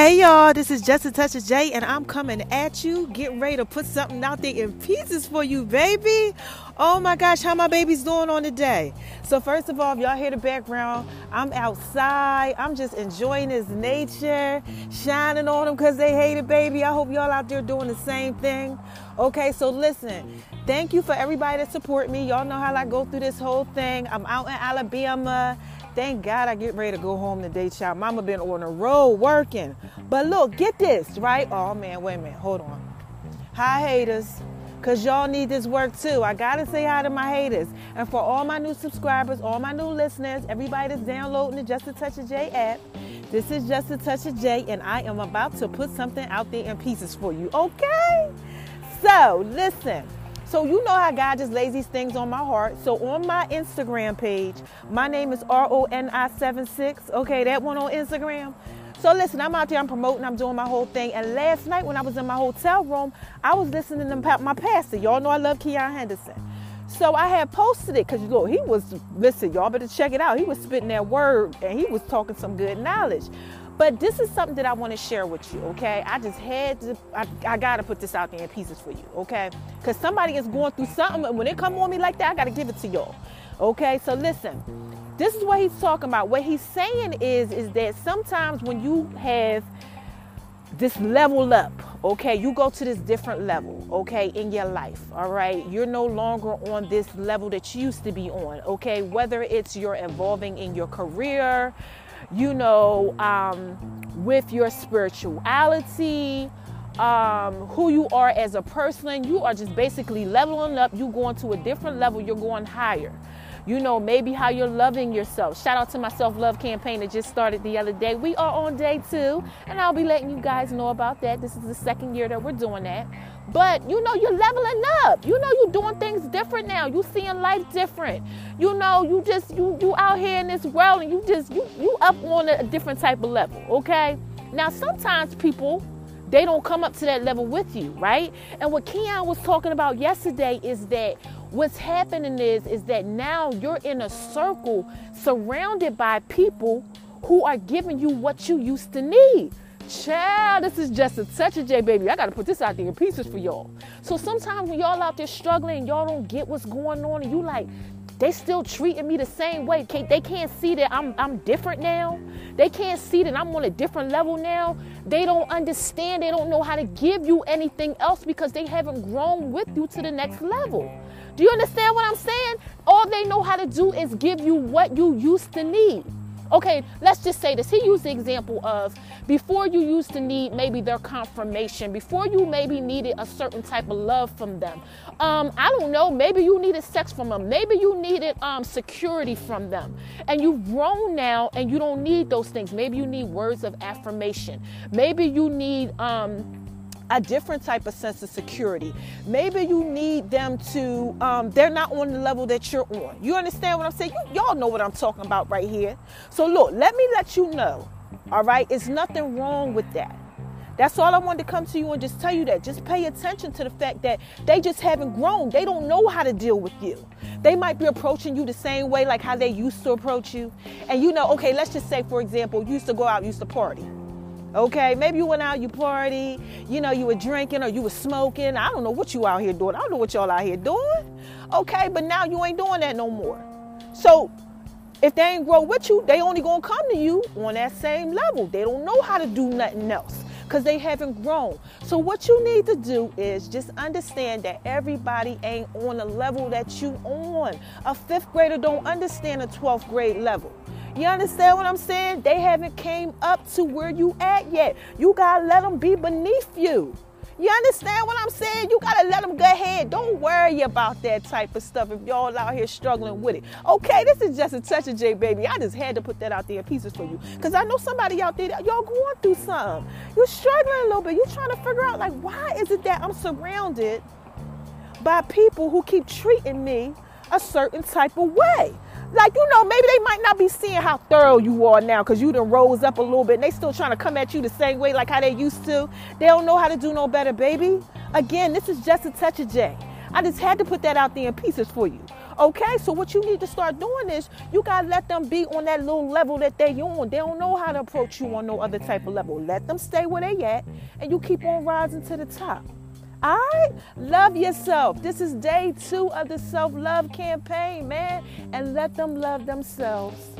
Hey y'all, this is Just a Touch of J, and I'm coming at you. getting ready to put something out there in pieces for you, baby. Oh my gosh, how my baby's doing on the day. So, first of all, y'all hear the background, I'm outside. I'm just enjoying this nature, shining on them because they hate it, baby. I hope y'all out there doing the same thing. Okay, so listen, thank you for everybody that support me. Y'all know how I go through this whole thing. I'm out in Alabama. Thank God I get ready to go home today, child. Mama been on the road working. But look, get this, right? Oh man, wait a minute. Hold on. Hi haters. Cause y'all need this work too. I gotta say hi to my haters. And for all my new subscribers, all my new listeners, everybody that's downloading the Just a Touch of J app, this is Just a Touch of J, and I am about to put something out there in pieces for you, okay? So listen. So you know how God just lays these things on my heart. So on my Instagram page, my name is R-O-N-I-76. Okay, that one on Instagram. So listen, I'm out there, I'm promoting, I'm doing my whole thing. And last night when I was in my hotel room, I was listening to my pastor. Y'all know I love Keion Henderson. So I had posted it because look, he was listen, y'all better check it out. He was spitting that word and he was talking some good knowledge. But this is something that I want to share with you, okay? I just had to, I, I got to put this out there in pieces for you, okay? Because somebody is going through something, and when they come on me like that, I got to give it to y'all, okay? So listen, this is what he's talking about. What he's saying is, is that sometimes when you have this level up, okay, you go to this different level, okay, in your life, all right? You're no longer on this level that you used to be on, okay? Whether it's you're evolving in your career, you know, um, with your spirituality, um, who you are as a person. You are just basically leveling up. You're going to a different level. You're going higher. You know, maybe how you're loving yourself. Shout out to my self love campaign that just started the other day. We are on day two, and I'll be letting you guys know about that. This is the second year that we're doing that. But you know, you're leveling up. You know, you're doing things different now. You seeing life different. You know, you just you you out here in this world and you just you you up on a different type of level. Okay. Now sometimes people they don't come up to that level with you, right? And what Keion was talking about yesterday is that what's happening is is that now you're in a circle surrounded by people who are giving you what you used to need. Child, this is just a touch of J, baby. I got to put this out there in pieces for y'all. So sometimes when y'all out there struggling, y'all don't get what's going on, and you like, they still treating me the same way. They can't see that I'm, I'm different now. They can't see that I'm on a different level now. They don't understand. They don't know how to give you anything else because they haven't grown with you to the next level. Do you understand what I'm saying? All they know how to do is give you what you used to need. Okay, let's just say this. He used the example of before you used to need maybe their confirmation, before you maybe needed a certain type of love from them. Um, I don't know, maybe you needed sex from them, maybe you needed um, security from them. And you've grown now and you don't need those things. Maybe you need words of affirmation, maybe you need. Um, a different type of sense of security. Maybe you need them to, um, they're not on the level that you're on. You understand what I'm saying? You, y'all know what I'm talking about right here. So, look, let me let you know, all right? It's nothing wrong with that. That's all I wanted to come to you and just tell you that. Just pay attention to the fact that they just haven't grown. They don't know how to deal with you. They might be approaching you the same way like how they used to approach you. And you know, okay, let's just say, for example, you used to go out, used to party. Okay, maybe you went out, you party, you know, you were drinking or you were smoking. I don't know what you out here doing. I don't know what y'all out here doing. Okay, but now you ain't doing that no more. So if they ain't grow with you, they only gonna come to you on that same level. They don't know how to do nothing else because they haven't grown. So what you need to do is just understand that everybody ain't on the level that you on. A fifth grader don't understand a 12th grade level. You understand what I'm saying? They haven't came up to where you at yet. You gotta let them be beneath you. You understand what I'm saying? You gotta let them go ahead. Don't worry about that type of stuff if y'all out here struggling with it. Okay, this is just a touch of J, baby. I just had to put that out there in pieces for you. Cause I know somebody out there that y'all going through something. You're struggling a little bit. You're trying to figure out like why is it that I'm surrounded by people who keep treating me a certain type of way? Like you know maybe they might not be seeing how thorough you are now because you done rose up a little bit and they still trying to come at you the same way like how they used to. They don't know how to do no better baby. Again this is just a touch of j. I just had to put that out there in pieces for you. Okay? So what you need to start doing is you gotta let them be on that little level that they on. They don't know how to approach you on no other type of level. Let them stay where they at and you keep on rising to the top right? Love yourself. This is day two of the self love campaign, man. And let them love themselves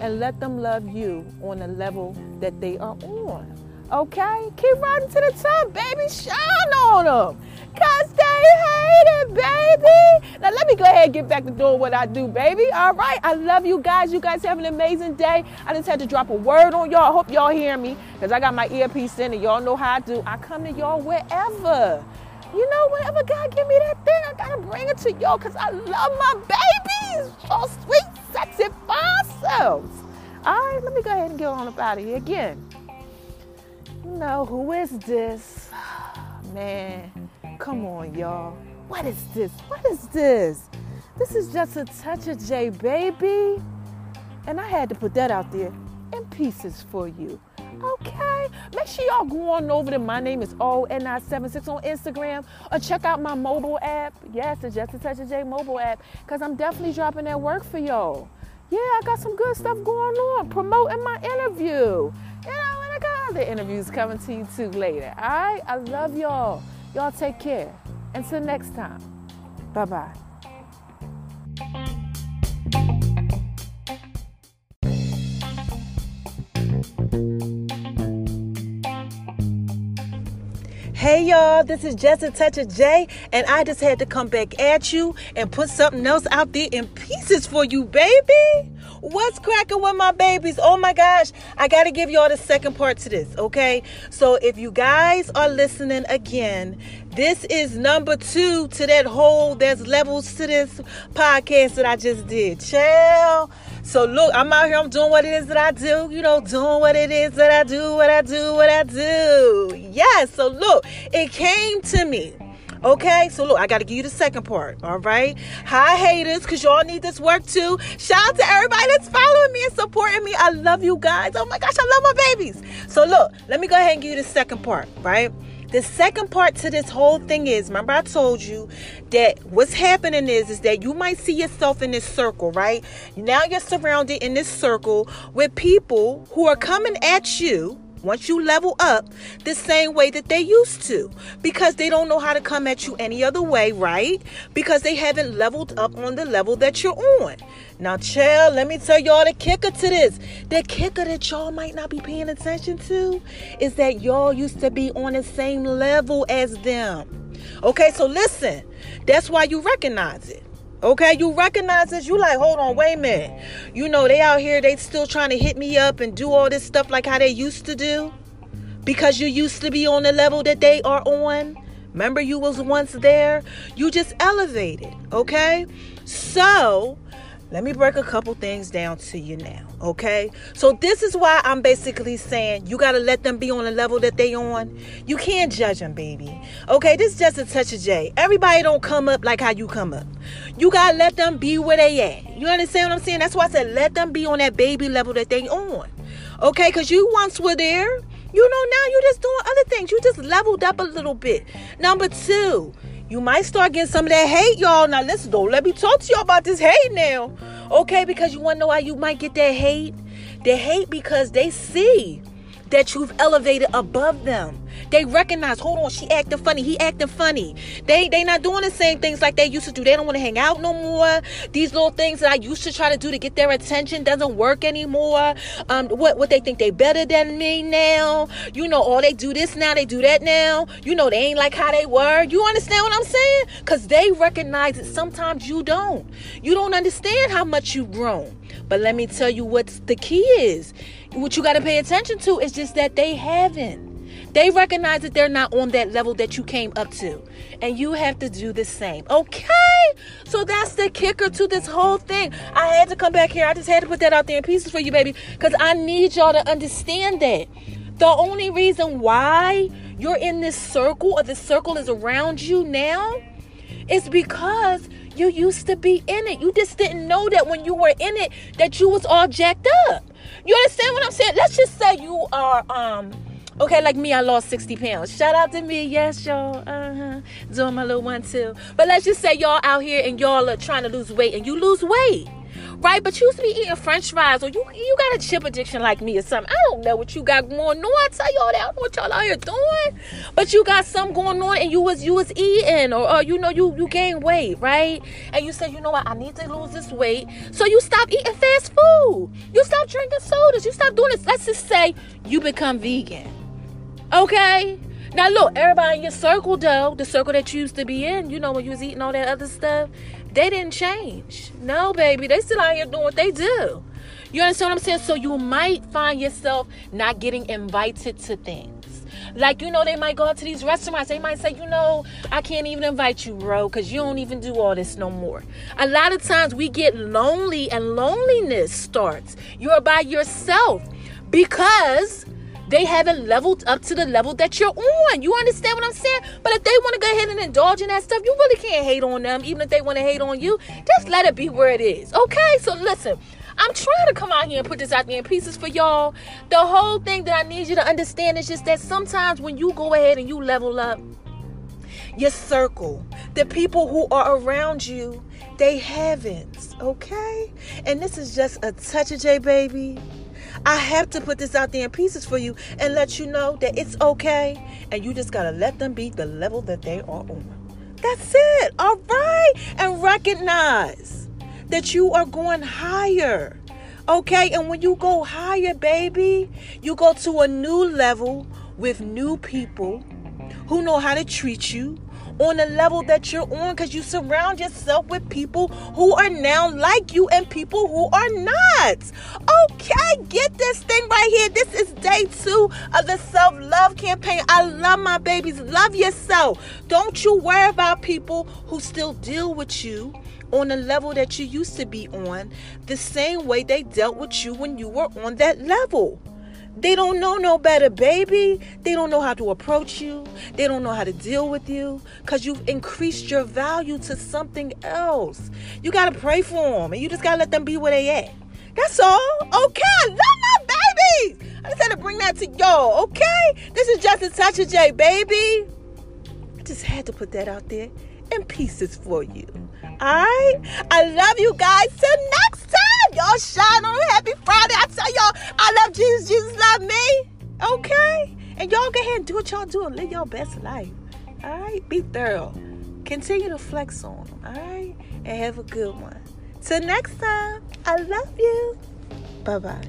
and let them love you on the level that they are on. Okay? Keep riding to the top, baby. Shine on them. Cause they hate it, baby. Now let me go ahead and get back to doing what I do, baby. All right. I love you guys. You guys have an amazing day. I just had to drop a word on y'all. I hope y'all hear me. Because I got my earpiece in and y'all know how I do. I come to y'all wherever you know, whenever God give me that thing, I gotta bring it to y'all because I love my babies. So sweet, sexy, selves. All right, let me go ahead and get on up out of here again. You know, who is this? Man, come on, y'all. What is this? What is this? This is just a touch of J, baby. And I had to put that out there in pieces for you. Okay. Make sure y'all go on over to my name is ON976 on Instagram or check out my mobile app. Yes, the Just a Touch of J mobile app. Cause I'm definitely dropping that work for y'all. Yeah, I got some good stuff going on. Promoting my interview. You know, and I got other interviews coming to you too later. Alright? I love y'all. Y'all take care. Until next time. Bye bye. Hey y'all, this is Just a Touch of J, and I just had to come back at you and put something else out there in pieces for you, baby. What's cracking with my babies? Oh my gosh, I got to give y'all the second part to this, okay? So if you guys are listening again, this is number two to that whole, there's levels to this podcast that I just did. Chill. So look, I'm out here, I'm doing what it is that I do, you know, doing what it is that I do, what I do, what I do. Yes, so look, it came to me. Okay, so look, I got to give you the second part. All right. Hi, haters, because y'all need this work too. Shout out to everybody that's following me and supporting me. I love you guys. Oh my gosh, I love my babies. So, look, let me go ahead and give you the second part, right? The second part to this whole thing is remember I told you that what's happening is is that you might see yourself in this circle, right? Now you're surrounded in this circle with people who are coming at you once you level up the same way that they used to because they don't know how to come at you any other way, right? Because they haven't leveled up on the level that you're on. Now, chill, let me tell y'all the kicker to this. The kicker that y'all might not be paying attention to is that y'all used to be on the same level as them. Okay, so listen, that's why you recognize it. Okay, you recognize this. You like, hold on, wait a minute. You know, they out here, they still trying to hit me up and do all this stuff like how they used to do. Because you used to be on the level that they are on. Remember, you was once there. You just elevated. Okay, so let me break a couple things down to you now, okay? So this is why I'm basically saying you got to let them be on the level that they on. You can't judge them, baby. Okay, this is just a touch of J. Everybody don't come up like how you come up. You got to let them be where they at. You understand what I'm saying? That's why I said let them be on that baby level that they on. Okay, cuz you once were there. You know, now you're just doing other things. You just leveled up a little bit. Number 2, you might start getting some of that hate, y'all. Now, listen, though, let me talk to y'all about this hate now. Okay, because you want to know why you might get that hate? They hate because they see that you've elevated above them. They recognize, hold on, she acting funny, he acting funny. They they not doing the same things like they used to do. They don't want to hang out no more. These little things that I used to try to do to get their attention doesn't work anymore. Um, what what they think they better than me now? You know, all they do this now, they do that now. You know, they ain't like how they were. You understand what I'm saying? Cause they recognize it. Sometimes you don't. You don't understand how much you've grown. But let me tell you what the key is. What you got to pay attention to is just that they haven't. They recognize that they're not on that level that you came up to. And you have to do the same. Okay? So that's the kicker to this whole thing. I had to come back here. I just had to put that out there in pieces for you, baby. Because I need y'all to understand that. The only reason why you're in this circle or the circle is around you now is because you used to be in it. You just didn't know that when you were in it that you was all jacked up. You understand what I'm saying? Let's just say you are um okay, like me, I lost 60 pounds. Shout out to me, yes, y'all. Uh-huh. Doing my little one too. But let's just say y'all out here and y'all are trying to lose weight and you lose weight right? But you used to be eating French fries, or you you got a chip addiction like me or something. I don't know what you got going on. I tell y'all that I what y'all out here doing, but you got something going on, and you was you was eating, or, you know you you gained weight, right? And you said, you know what, I need to lose this weight, so you stop eating fast food. You stop drinking sodas. You stop doing this. Let's just say you become vegan, okay? Now look, everybody in your circle though, the circle that you used to be in, you know when you was eating all that other stuff, they didn't change. No, baby, they still out here doing what they do. You understand what I'm saying? So you might find yourself not getting invited to things. Like, you know, they might go out to these restaurants. They might say, you know, I can't even invite you, bro, because you don't even do all this no more. A lot of times we get lonely and loneliness starts. You're by yourself because they haven't leveled up to the level that you're on. You understand what I'm saying? But if they want to go ahead and indulge in that stuff, you really can't hate on them, even if they want to hate on you. Just let it be where it is. Okay? So listen. I'm trying to come out here and put this out there in pieces for y'all. The whole thing that I need you to understand is just that sometimes when you go ahead and you level up, your circle, the people who are around you, they haven't, okay? And this is just a touch of J baby. I have to put this out there in pieces for you and let you know that it's okay. And you just got to let them be the level that they are on. That's it. All right. And recognize that you are going higher. Okay. And when you go higher, baby, you go to a new level with new people who know how to treat you, on the level that you're on because you surround yourself with people who are now like you and people who are not. Okay, get this thing right here. This is day two of the self love campaign. I love my babies. Love yourself. Don't you worry about people who still deal with you on the level that you used to be on the same way they dealt with you when you were on that level. They don't know no better, baby. They don't know how to approach you. They don't know how to deal with you because you've increased your value to something else. You got to pray for them and you just got to let them be where they at. That's all. Okay. I love my babies. I just had to bring that to y'all. Okay. This is just a touch J, baby. I just had to put that out there in pieces for you. All right. I love you guys. Till next. Y'all shine on a Happy Friday. I tell y'all, I love Jesus. Jesus love me. Okay? And y'all go ahead and do what y'all do and live your best life. All right? Be thorough. Continue to flex on them. All right? And have a good one. Till next time, I love you. Bye bye.